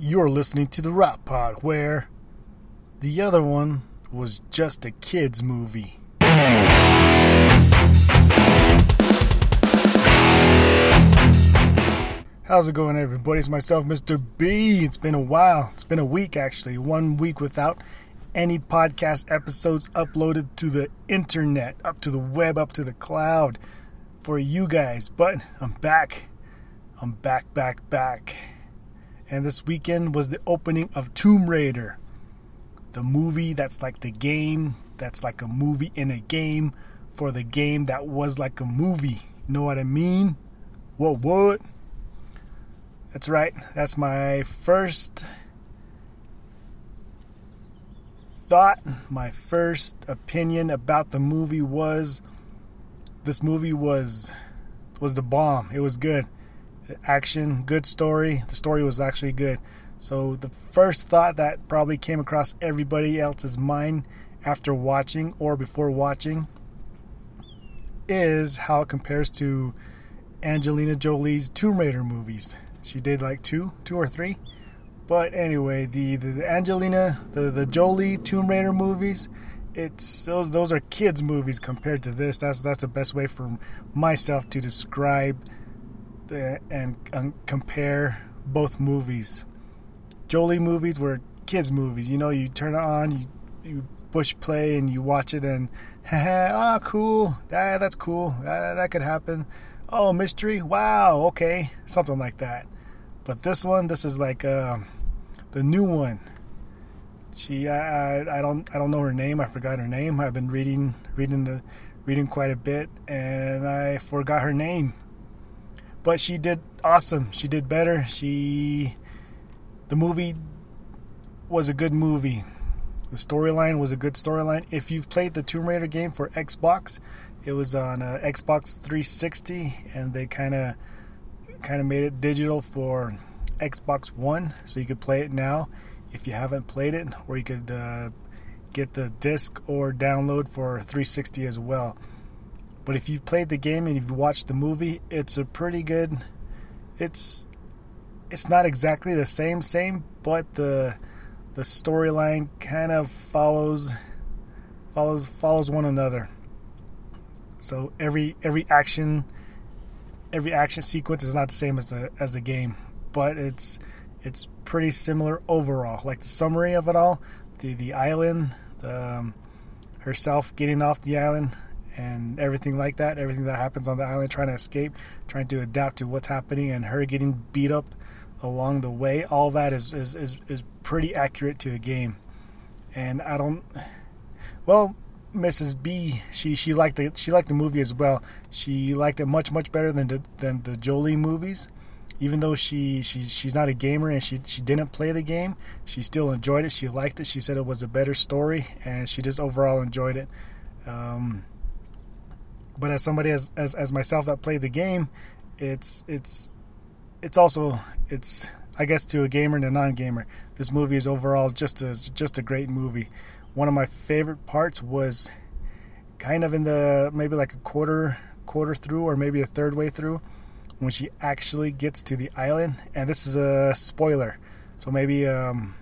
You're listening to the Rot Pod, where the other one was just a kid's movie. How's it going, everybody? It's myself, Mr. B. It's been a while. It's been a week, actually. One week without any podcast episodes uploaded to the internet, up to the web, up to the cloud for you guys. But I'm back. I'm back, back, back. And this weekend was the opening of Tomb Raider, the movie that's like the game, that's like a movie in a game for the game that was like a movie. You know what I mean? What, what? That's right. That's my first thought, my first opinion about the movie was this movie was was the bomb. It was good. Action, good story. The story was actually good. So the first thought that probably came across everybody else's mind after watching or before watching is how it compares to Angelina Jolie's Tomb Raider movies. She did like two, two or three. But anyway, the, the Angelina, the, the Jolie Tomb Raider movies, it's those those are kids movies compared to this. That's that's the best way for myself to describe and, and compare both movies. Jolie movies were kids movies. You know, you turn it on, you you push play and you watch it and ah oh, cool. That, that's cool. That, that could happen. Oh, mystery. Wow, okay. Something like that. But this one, this is like uh, the new one she I, I, I don't I don't know her name. I forgot her name. I've been reading reading the reading quite a bit and I forgot her name. But she did awesome. She did better. She the movie was a good movie. The storyline was a good storyline. If you've played the Tomb Raider game for Xbox, it was on uh, Xbox 360 and they kind of kind of made it digital for Xbox One so you could play it now if you haven't played it, or you could uh, get the disc or download for 360 as well. But if you've played the game and you've watched the movie, it's a pretty good. It's it's not exactly the same same, but the the storyline kind of follows follows follows one another. So every every action every action sequence is not the same as the as the game, but it's it's pretty similar overall. Like the summary of it all, the the island, um, herself getting off the island, and everything like that, everything that happens on the island, trying to escape, trying to adapt to what's happening, and her getting beat up along the way. All that is is is, is pretty accurate to the game, and I don't. Well, Mrs. B, she she liked the she liked the movie as well. She liked it much much better than the, than the Jolie movies even though she she's she's not a gamer and she she didn't play the game, she still enjoyed it. She liked it. She said it was a better story, and she just overall enjoyed it. Um, but as somebody as, as as myself that played the game, it's it's it's also it's I guess to a gamer and a non-gamer, this movie is overall just a just a great movie. One of my favorite parts was kind of in the maybe like a quarter quarter through or maybe a third way through when she actually gets to the island. And this is a spoiler, so maybe um,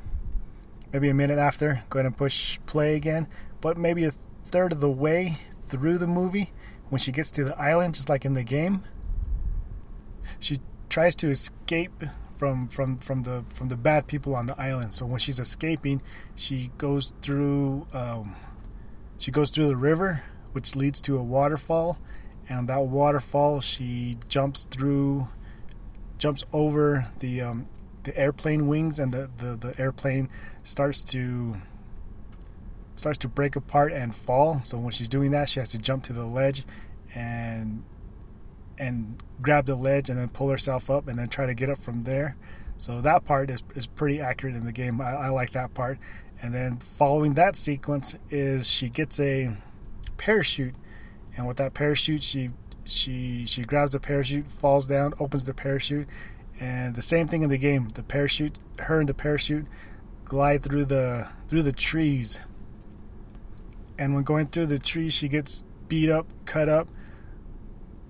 maybe a minute after, go ahead and push play again. But maybe a third of the way through the movie, when she gets to the island, just like in the game, she tries to escape from from from the from the bad people on the island. So when she's escaping, she goes through um, she goes through the river, which leads to a waterfall, and that waterfall she jumps through jumps over the um, the airplane wings and the, the, the airplane starts to starts to break apart and fall. So when she's doing that she has to jump to the ledge and and grab the ledge and then pull herself up and then try to get up from there. So that part is, is pretty accurate in the game. I, I like that part. And then following that sequence is she gets a parachute. And with that parachute, she she she grabs the parachute, falls down, opens the parachute, and the same thing in the game. The parachute, her and the parachute glide through the through the trees. And when going through the trees, she gets beat up, cut up.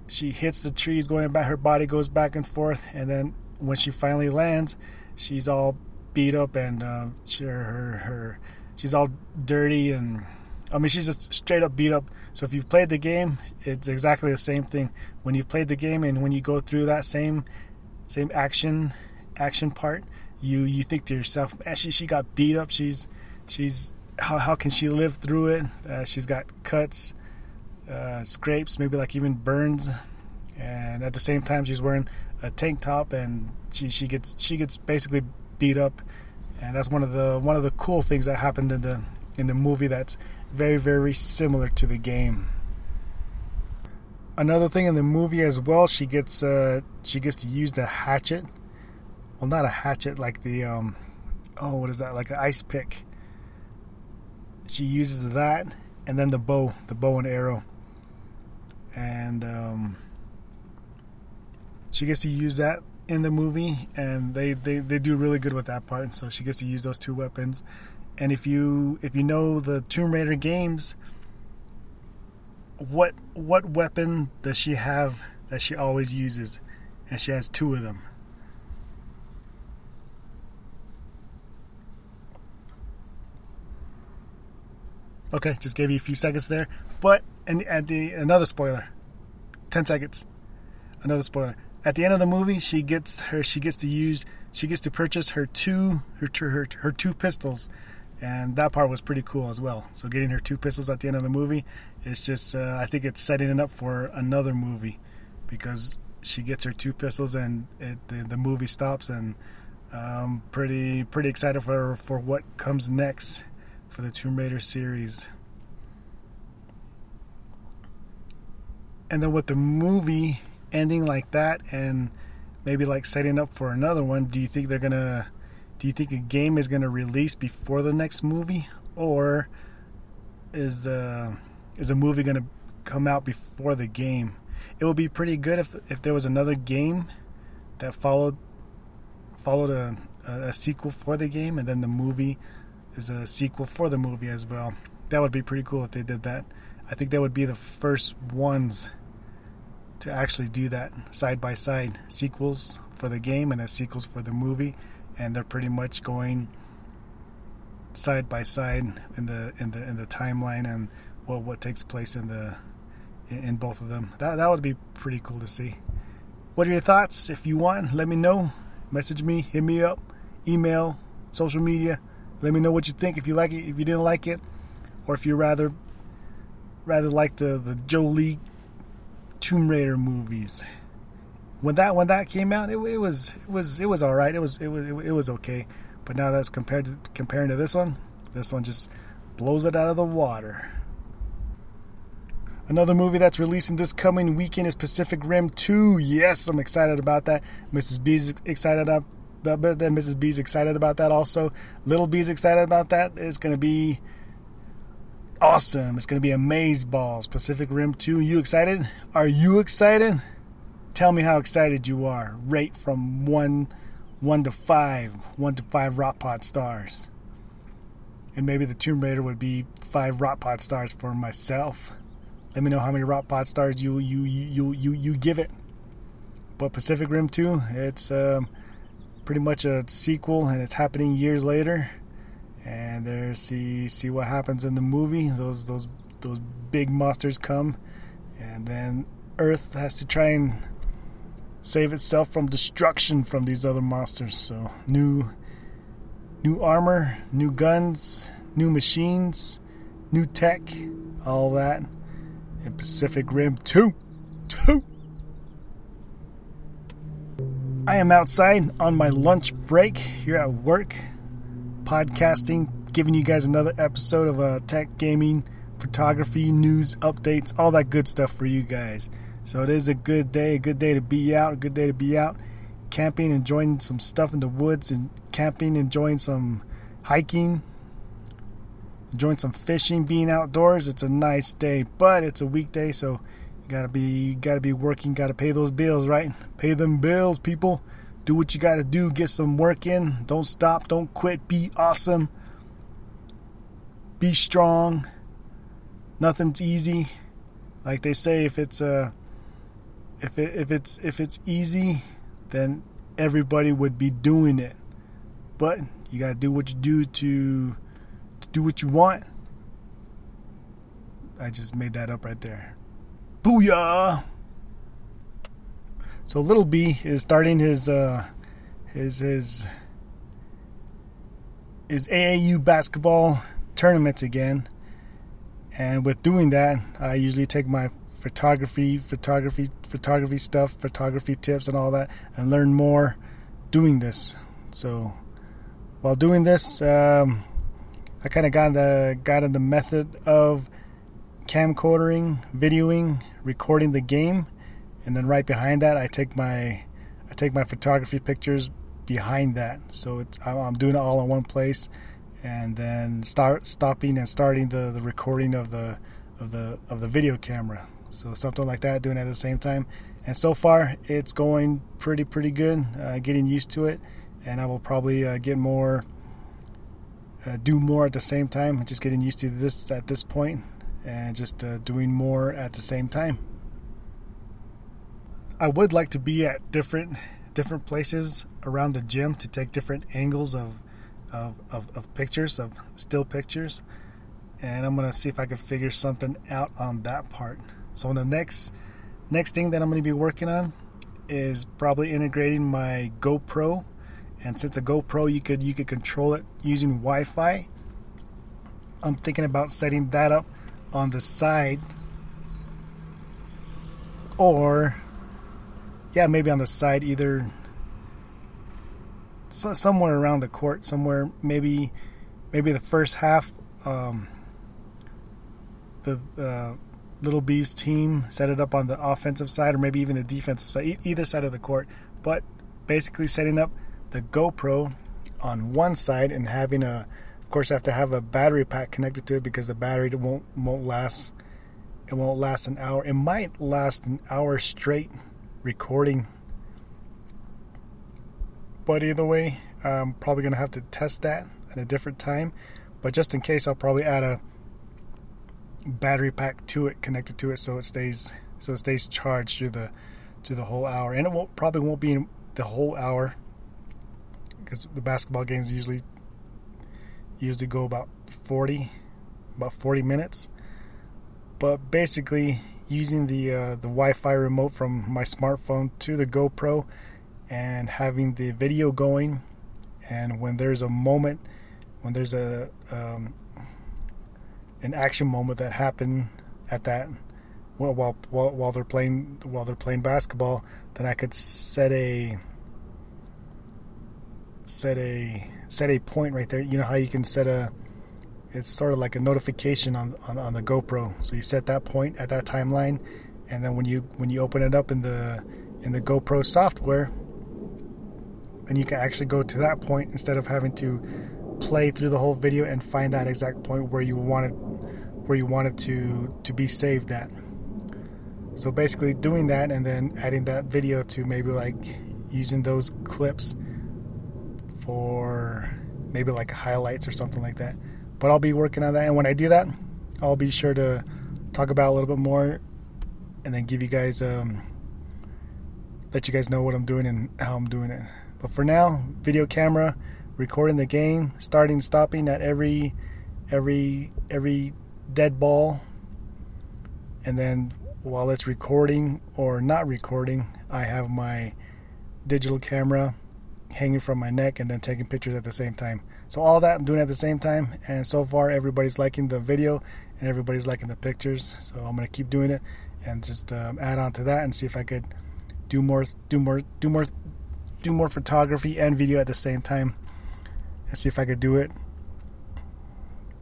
She hits the trees, going back. Her body goes back and forth, and then when she finally lands, she's all beat up and uh, she, her, her she's all dirty and I mean she's just straight up beat up. So if you've played the game, it's exactly the same thing. When you've played the game and when you go through that same same action action part, you you think to yourself, man, she she got beat up. She's she's how how can she live through it? Uh, she's got cuts, uh, scrapes, maybe like even burns, and at the same time she's wearing a tank top and she she gets she gets basically beat up, and that's one of the one of the cool things that happened in the in the movie that's very very similar to the game. Another thing in the movie as well, she gets uh, she gets to use the hatchet. Well, not a hatchet like the um, oh what is that like an ice pick. She uses that and then the bow, the bow and arrow, and um, she gets to use that in the movie, and they, they, they do really good with that part. So she gets to use those two weapons. And if you if you know the Tomb Raider games, what what weapon does she have that she always uses? And she has two of them. Okay, just gave you a few seconds there. But and at the another spoiler. Ten seconds. Another spoiler at the end of the movie, she gets her she gets to use she gets to purchase her two her her her two pistols, and that part was pretty cool as well. So getting her two pistols at the end of the movie is just uh, I think it's setting it up for another movie because she gets her two pistols and it, the, the movie stops and um, pretty pretty excited for for what comes next for the Tomb Raider series. And then with the movie ending like that and maybe like setting up for another one, do you think they're gonna? Do you think a game is gonna release before the next movie, or is the is a movie gonna come out before the game? It would be pretty good if if there was another game that followed followed a, a sequel for the game, and then the movie is a sequel for the movie as well. That would be pretty cool if they did that. I think that would be the first ones to actually do that side by side sequels for the game and a sequels for the movie. And they're pretty much going side by side in the in the in the timeline and what what takes place in the in, both of them. That that would be pretty cool to see. What are your thoughts? If you want let me know. Message me hit me up email social media let me know what you think if you like it if you didn't like it or if you rather rather like the the Jolie Tomb Raider movies. When that when that came out, it, it was it was it was all right. It was it was it was okay. But now that's compared to comparing to this one, this one just blows it out of the water. Another movie that's releasing this coming weekend is Pacific Rim 2. Yes, I'm excited about that. Mrs. B's excited about but but then Mrs. B's excited about that also. Little B's excited about that. It's going to be awesome. It's going to be amaze balls. Pacific Rim 2. You excited? Are you excited? Tell me how excited you are. Rate from 1 1 to 5. 1 to 5 rot pod stars. And maybe the Tomb Raider would be 5 rot pod stars for myself. Let me know how many rot pod stars you you you you you give it. But Pacific Rim 2, it's um, pretty much a sequel and it's happening years later and there see see what happens in the movie. Those those those big monsters come, and then Earth has to try and save itself from destruction from these other monsters. So new new armor, new guns, new machines, new tech, all that. In Pacific Rim 2. 2. I am outside on my lunch break here at work podcasting, giving you guys another episode of uh, tech, gaming, photography, news, updates, all that good stuff for you guys. So it is a good day, a good day to be out, a good day to be out camping, enjoying some stuff in the woods, and camping, enjoying some hiking, enjoying some fishing, being outdoors. It's a nice day, but it's a weekday, so gotta be gotta be working, gotta pay those bills, right? Pay them bills, people do what you got to do, get some work in. Don't stop, don't quit, be awesome. Be strong. Nothing's easy. Like they say if it's uh if it if it's if it's easy, then everybody would be doing it. but you gotta do what you do to, to do what you want. I just made that up right there. Booyah! So little B is starting his uh, his his his AAU basketball tournaments again, and with doing that, I usually take my photography, photography, photography stuff, photography tips, and all that, and learn more doing this. So while doing this, um, I kind of got the got in the method of camcordering, videoing, recording the game, and then right behind that, I take my I take my photography pictures behind that. So it's I'm doing it all in one place, and then start stopping and starting the, the recording of the of the of the video camera. So something like that, doing it at the same time. And so far, it's going pretty pretty good. Uh, getting used to it, and I will probably uh, get more, uh, do more at the same time. Just getting used to this at this point, and just uh, doing more at the same time. I would like to be at different different places around the gym to take different angles of of, of, of pictures of still pictures and I'm gonna see if I can figure something out on that part. So the next next thing that I'm gonna be working on is probably integrating my GoPro. And since a GoPro you could you could control it using Wi-Fi, I'm thinking about setting that up on the side or yeah, maybe on the side, either so, somewhere around the court, somewhere maybe maybe the first half. Um, the uh, Little B's team set it up on the offensive side, or maybe even the defensive side, either side of the court. But basically, setting up the GoPro on one side and having a, of course, I have to have a battery pack connected to it because the battery won't won't last. It won't last an hour. It might last an hour straight recording. But either way, I'm probably to have to test that at a different time. But just in case, I'll probably add a battery pack to it, connected to it, so it stays so it stays charged through the through the whole hour. And it won't probably won't be the whole hour because the basketball games usually usually go about 40 about 40 minutes. But basically, using the uh, the Wi-Fi remote from my smartphone to the GoPro and having the video going. And when there's a moment, when there's a um, an action moment that happened at that while, while while they're playing while they're playing basketball, then I could set a set a set a point right there. You know how you can set a it's sort of like a notification on, on, on the GoPro. So you set that point at that timeline, and then when you when you open it up in the in the GoPro software, then you can actually go to that point instead of having to play through the whole video and find that exact point where you wanted where you wanted to to be saved at. So basically doing that and then adding that video to maybe like using those clips for maybe like highlights or something like that but I'll be working on that. And when I do that, I'll be sure to talk about a little bit more, and then give you guys um, let you guys know what I'm doing and how I'm doing it. But for now, video camera, recording the game, starting, stopping at every every every dead ball, and then while it's recording or not recording, I have my digital camera hanging from my neck and then taking pictures at the same time. So all that I'm doing at the same time, and so far everybody's liking the video and everybody's liking the pictures. So I'm gonna keep doing it and just um, add on to that and see if I could do more, do more, do more, do more photography and video at the same time, and see if I could do it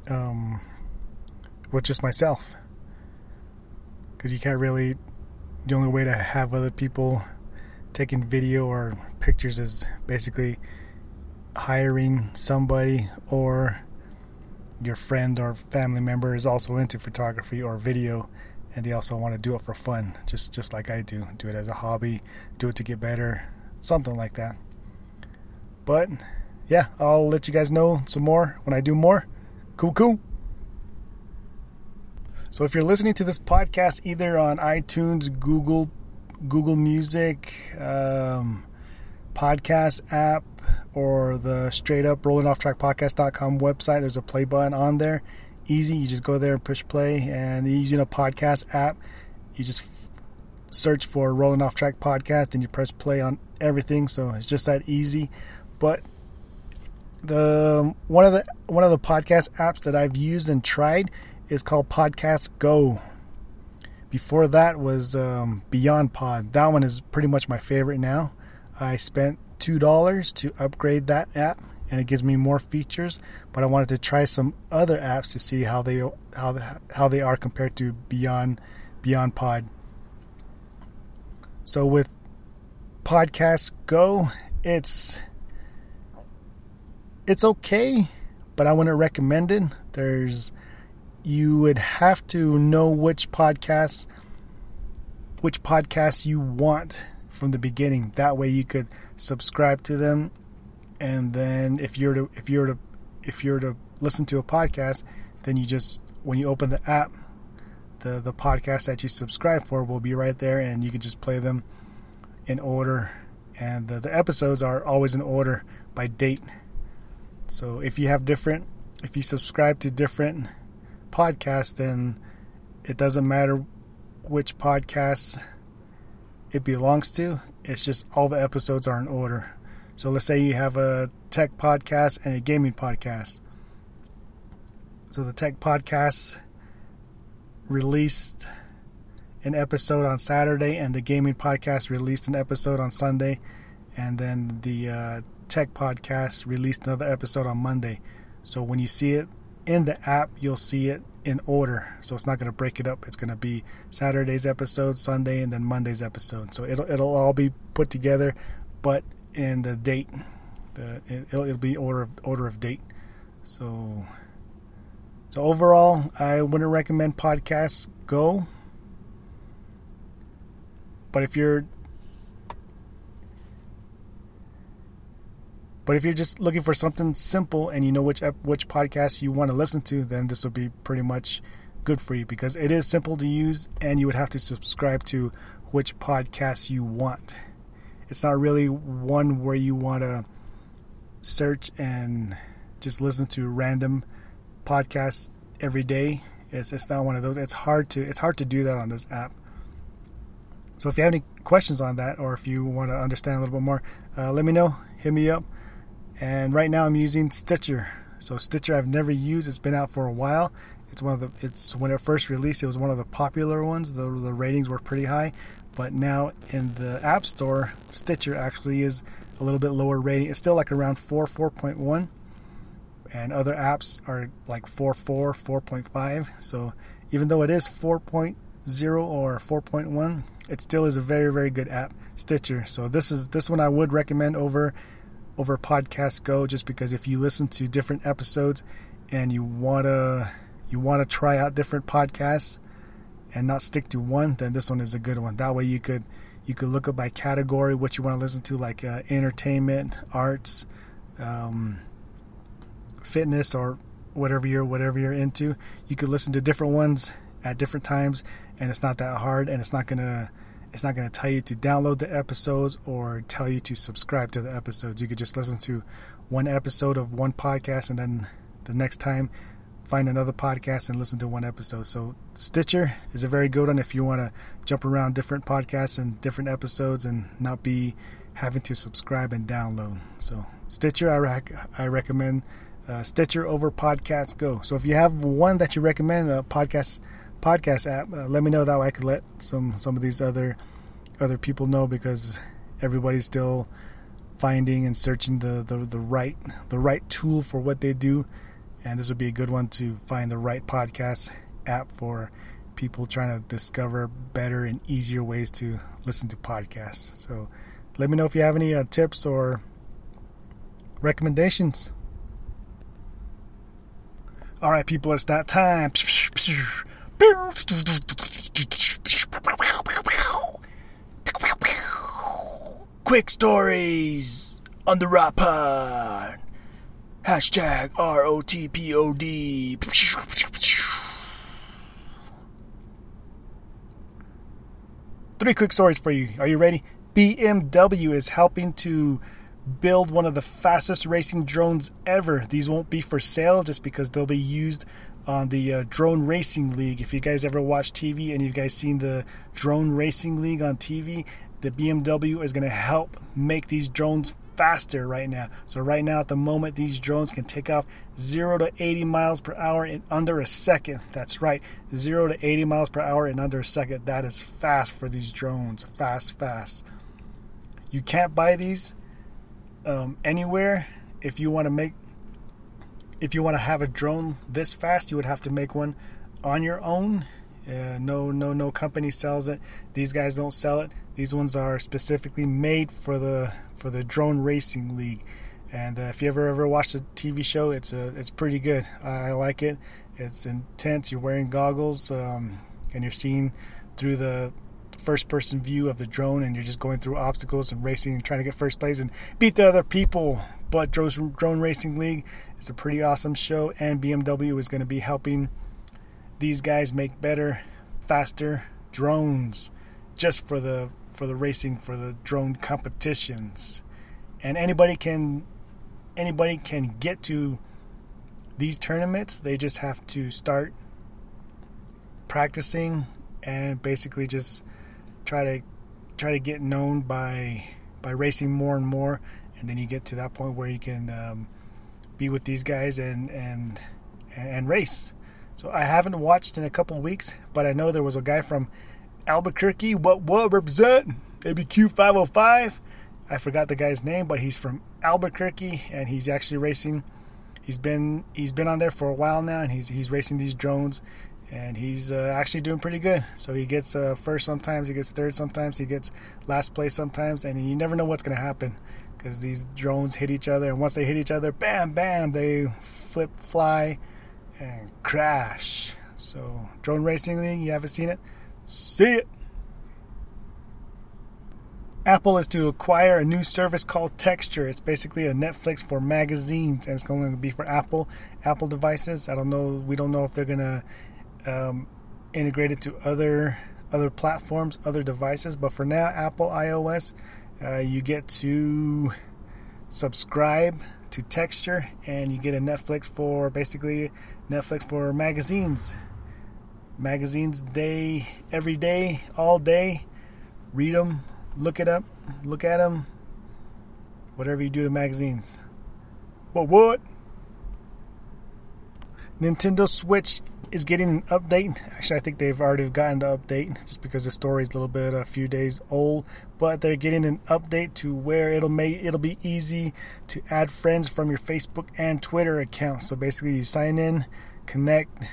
um, with just myself. Because you can't really. The only way to have other people taking video or pictures is basically hiring somebody or your friend or family member is also into photography or video and they also want to do it for fun just just like I do do it as a hobby do it to get better something like that. But yeah I'll let you guys know some more when I do more. Cool cool. So if you're listening to this podcast either on iTunes Google Google Music um, podcast app or the straight up rolling off track podcast.com website. There's a play button on there. Easy. You just go there and push play. And using a podcast app, you just search for Rolling Off Track Podcast and you press play on everything. So it's just that easy. But the one of the one of the podcast apps that I've used and tried is called Podcast Go. Before that was um, BeyondPod. That one is pretty much my favorite now. I spent two dollars to upgrade that app, and it gives me more features. But I wanted to try some other apps to see how they how how they are compared to Beyond Beyond Pod. So with Podcast Go, it's it's okay, but I wouldn't recommend it. There's you would have to know which podcasts which podcasts you want from the beginning. That way you could subscribe to them and then if you're to if you're to if you're to listen to a podcast, then you just when you open the app, the the podcast that you subscribe for will be right there and you can just play them in order and the, the episodes are always in order by date. So if you have different if you subscribe to different podcast, then it doesn't matter which podcast it belongs to. It's just all the episodes are in order. So let's say you have a tech podcast and a gaming podcast. So the tech podcast released an episode on Saturday, and the gaming podcast released an episode on Sunday, and then the uh, tech podcast released another episode on Monday. So when you see it in the app, you'll see it in order. So it's not going to break it up. It's going to be Saturday's episode, Sunday, and then Monday's episode. So it'll it'll all be put together, but in the date, the it'll, it'll be order of order of date. So so overall, I wouldn't recommend podcasts go. But if you're But if you're just looking for something simple and you know which which podcast you want to listen to, then this will be pretty much good for you because it is simple to use and you would have to subscribe to which podcast you want. It's not really one where you want to search and just listen to random podcasts every day. It's it's not one of those. It's hard to it's hard to do that on this app. So if you have any questions on that, or if you want to understand a little bit more, uh, let me know. Hit me up and right now I'm using Stitcher. So Stitcher I've never used. It's been out for a while. It's one of the. It's when it first released. It was one of the popular ones. The the ratings were pretty high, but now in the App Store, Stitcher actually is a little bit lower rating. It's still like around four, four point one, and other apps are like four, four, four point five. So even though it is four point zero or four point one, it still is a very, very good app, Stitcher. So this is this one I would recommend over over Podcast Go just because if you listen to different episodes and you want to you want to try out different podcasts and not stick to one, then this one is a good one. That way you could you could look up by category what you want to listen to, like uh, entertainment, arts, um, fitness, or whatever you're whatever you're into. You could listen to different ones at different times, and it's not that hard, and it's not gonna it's not going to tell you to download the episodes or tell you to subscribe to the episodes. You could just listen to one episode of one podcast and then the next time find another podcast and listen to one episode. So Stitcher is a very good one if you want to jump around different podcasts and different episodes and not be having to subscribe and download. So Stitcher, I, rec- I recommend uh, Stitcher over Podcast Go. So if you have one that you recommend, a uh, podcast podcast app, uh, let me know that way I could let some some of these other other people know because everybody's still finding and searching the, the, the right the right tool for what they do. And this would be a good one to find the right podcast app for people trying to discover better and easier ways to listen to podcasts. So let me know if you have any uh, tips or recommendations. All right people it's that time Quick stories on the Rot Pod. Hashtag ROTPOD. Three quick stories for you. Are you ready? BMW is helping to build one of the fastest racing drones ever. These won't be for sale just because they'll be used on the uh, Drone Racing League. If you guys ever watch TV and you guys seen the Drone Racing League on TV, the BMW is going to help make these drones faster right now. So right now at the moment these drones can take off 0 to 80 miles per hour in under a second. That's right. 0 to 80 miles per hour in under a second. That is fast for these drones. Fast, fast. You can't buy these um, anywhere if you want to make if you want to have a drone this fast you would have to make one on your own. Uh, no no no company sells it. These guys don't sell it. These ones are specifically made for the for the drone racing league. And uh, if you ever ever watched the TV show it's a, uh, it's pretty good. I like it. It's intense. You're wearing goggles um, and you're seeing through the first person view of the drone and you're just going through obstacles and racing and trying to get first place and beat the other people. But Drone Racing League is a pretty awesome show, and BMW is going to be helping these guys make better, faster drones just for the for the racing for the drone competitions. And anybody can anybody can get to these tournaments. They just have to start practicing and basically just try to try to get known by by racing more and more, and then you get to that point where you can um, be with these guys and and and race. So I haven't watched in a couple weeks, but I know there was a guy from Albuquerque. What what represent ABQ 505? I forgot the guy's name, but he's from Albuquerque and he's actually racing. He's been he's been on there for a while now, and he's he's racing these drones and he's uh, actually doing pretty good. So he gets uh, first sometimes, he gets third sometimes, he gets last place sometimes, and you never know what's going to happen because these drones hit each other, and once they hit each other, bam, bam, they flip, fly, and crash. So drone racing league, you haven't seen it? See it. Apple is to acquire a new service called Texture. It's basically a Netflix for magazines, and it's going to be for Apple Apple devices. I don't know. We don't know if they're going to um, it to other other platforms, other devices. But for now, Apple iOS, uh, you get to subscribe to Texture, and you get a Netflix for basically Netflix for magazines. Magazines day every day, all day. Read them, look it up, look at them. Whatever you do to magazines. What what? Nintendo Switch is getting an update. Actually, I think they've already gotten the update just because the story is a little bit a few days old. But they're getting an update to where it'll make it'll be easy to add friends from your Facebook and Twitter accounts. So basically, you sign in, connect,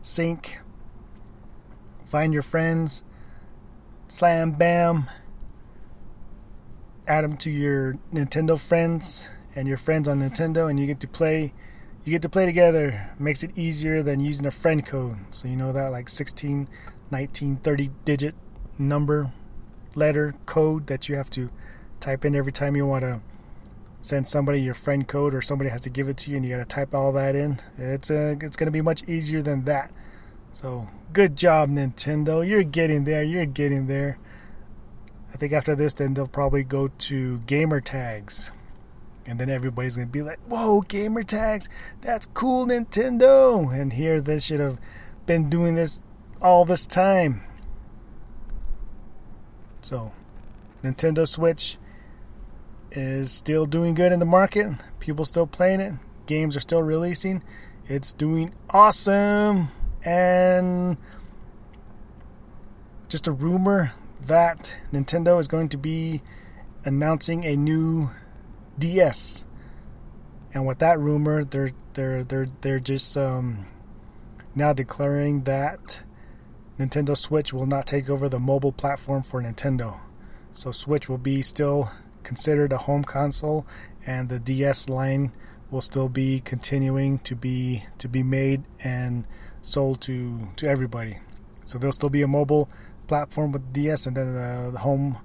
sync, find your friends, slam bam, add them to your Nintendo friends and your friends on Nintendo, and you get to play you get to play together. Makes it easier than using a friend code. So you know that like 16, 19, 30 digit number, letter, code that you have to type in every time you want to send somebody your friend code or somebody has to give it to you and you got to type all that in. It's uh, it's going to be much easier than that. So, good job Nintendo. You're getting there. You're getting there. I think after this then they'll probably go to gamer tags and then everybody's gonna be like, "Whoa, gamer tags! That's cool, Nintendo!" And here they should have been doing this all this time. So, Nintendo Switch is still doing good in the market. People still playing it. Games are still releasing. It's doing awesome. And just a rumor that Nintendo is going to be announcing a new DS. And with that rumor, they're they're they're they're just um, now declaring that Nintendo Switch will not take over the mobile platform for Nintendo. So Switch will be still considered a home console, and the DS line will still be continuing to be to be made and sold to to everybody. So there'll still be a mobile platform with DS, and then the home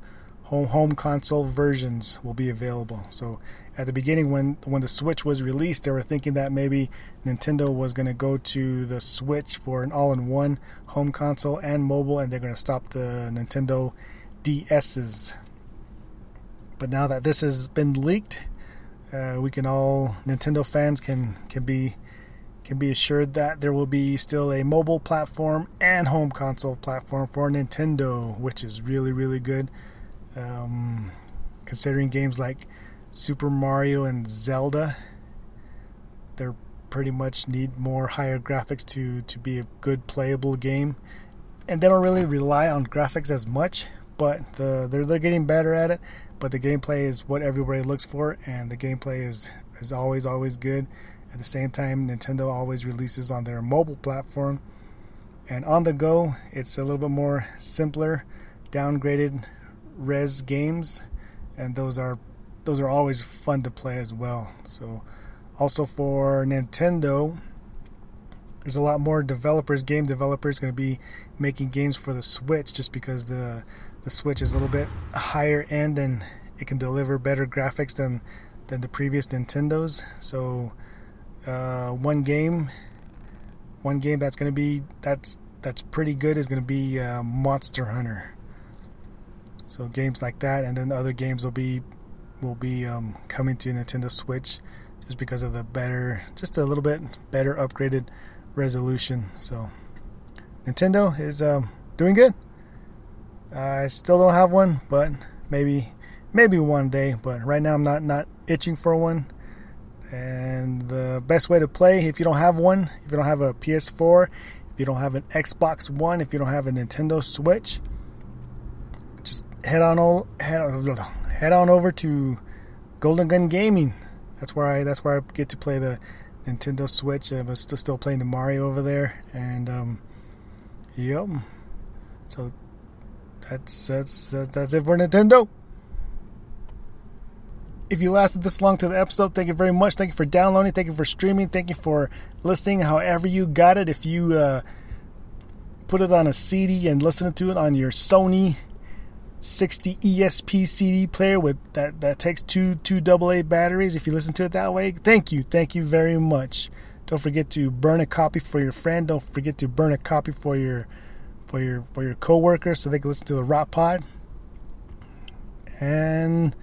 home home console versions will be available. So at the beginning when when the Switch was released, they were thinking that maybe Nintendo was going to go to the Switch for an all-in-one home console and mobile and they're going to stop the Nintendo DS's. But now that this has been leaked, uh, we can all Nintendo fans can can be can be assured that there will be still a mobile platform and home console platform for Nintendo, which is really really good. Um, considering games like Super Mario and Zelda, they're pretty much need more higher graphics to to be a good playable game, and they don't really rely on graphics as much. But the they're they're getting better at it. But the gameplay is what everybody looks for, and the gameplay is is always always good. At the same time, Nintendo always releases on their mobile platform, and on the go, it's a little bit more simpler, downgraded res games, and those are those are always fun to play as well. So, also for Nintendo, there's a lot more developers, game developers, going to be making games for the Switch, just because the the Switch is a little bit higher end and it can deliver better graphics than than the previous Nintendos. So uh, one game, one game that's going to be that's that's pretty good is going to be uh, Monster Hunter. So games like that, and then other games will be will be um, coming to Nintendo Switch just because of the better, just a little bit better upgraded resolution. So Nintendo is um, doing good. I still don't have one, but maybe maybe one day. But right now I'm not not itching for one. And the best way to play, if you don't have one, if you don't have a PS4, if you don't have an Xbox One, if you don't have a Nintendo Switch, just head on all head head on over to Golden Gun Gaming. That's where I that's where I get to play the Nintendo Switch. I'm still still playing the Mario over there, and um, yep. So that's that's that's it for Nintendo. If you lasted this long to the episode, thank you very much. Thank you for downloading. Thank you for streaming. Thank you for listening. However you got it, if you uh, put it on a CD and listen to it on your Sony 60 ESP CD player with that that takes two two AA batteries. If you listen to it that way, thank you, thank you very much. Don't forget to burn a copy for your friend. Don't forget to burn a copy for your for your for your coworkers so they can listen to the Rot Pod. And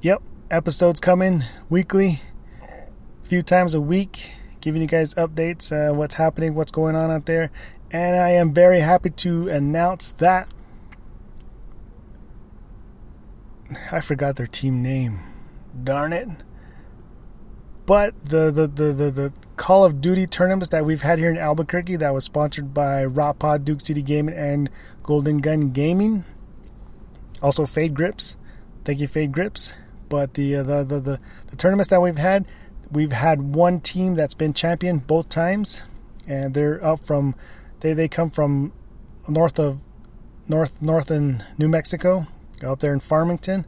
yep, episodes coming weekly, a few times a week, giving you guys updates, uh, what's happening, what's going on out there. And I am very happy to announce that I forgot their team name. Darn it. But the, the, the, the, the Call of Duty tournaments that we've had here in Albuquerque that was sponsored by Rot Pod, Duke City Gaming, and Golden Gun Gaming. Also Fade Grips. Thank you, Fade Grips. But the, uh, the, the, the, the tournaments that we've had, we've had one team that's been champion both times. And they're up from, they, they come from north of, north, north in New Mexico, up there in Farmington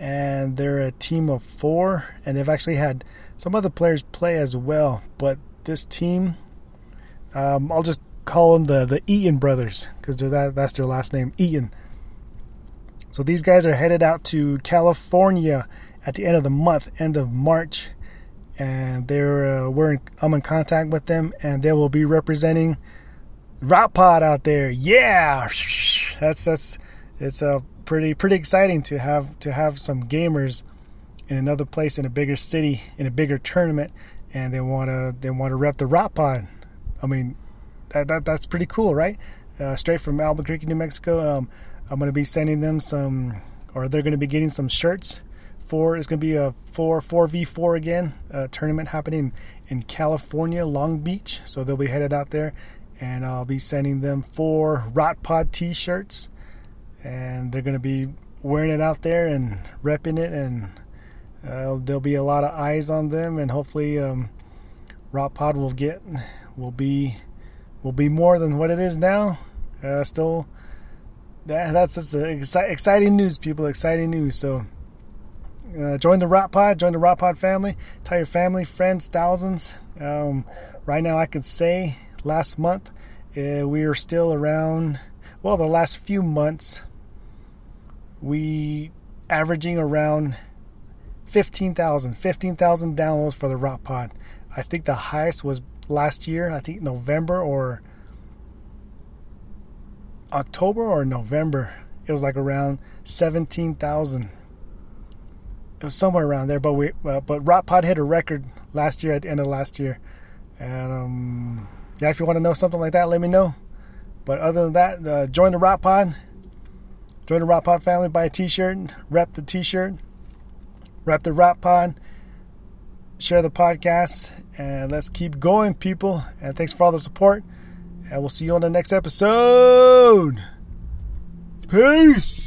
and they're a team of four, and they've actually had some other players play as well. But this team, um, I'll just call them the the Eaton brothers because that that's their last name, Eaton. So these guys are headed out to California at the end of the month, end of March, and they're uh, we're in, I'm in contact with them, and they will be representing Rot Pod out there. Yeah, that's that's it's a pretty pretty exciting to have to have some gamers in another place in a bigger city in a bigger tournament, and they want to they want to rep the Rot Pod. I mean, that, that that's pretty cool, right? Uh, straight from Albuquerque, New Mexico. Um, I'm going to be sending them some, or they're going to be getting some shirts. For it's going to be a four four v four again uh, tournament happening in California, Long Beach. So they'll be headed out there, and I'll be sending them four Rot Pod T-shirts and they're going to be wearing it out there and repping it, and uh, there'll be a lot of eyes on them, and hopefully, um, Rot Pod will get will be will be more than what it is now. Uh, still, that, that's just exci- exciting news, people. Exciting news. So. Uh, join the Rot Pod, join the Rot Pod family. Tell your family, friends, thousands. Um, right now, I can say last month uh, we are still around. Well, the last few months we averaging around 15,000 15,000 downloads for the Rot Pod. I think the highest was last year, I think November or October or November. It was like around 17,000 it was somewhere around there. But we uh, but Rot Pod hit a record last year at the end of last year, and um, yeah, if you want to know something like that, let me know. But other than that, uh, join the Rot Pod. Join the Rot Pod family. Buy a T-shirt. Rep the T-shirt. Rep the Rot Pod. Share the podcast, and let's keep going, people. And thanks for all the support. And we'll see you on the next episode. Peace.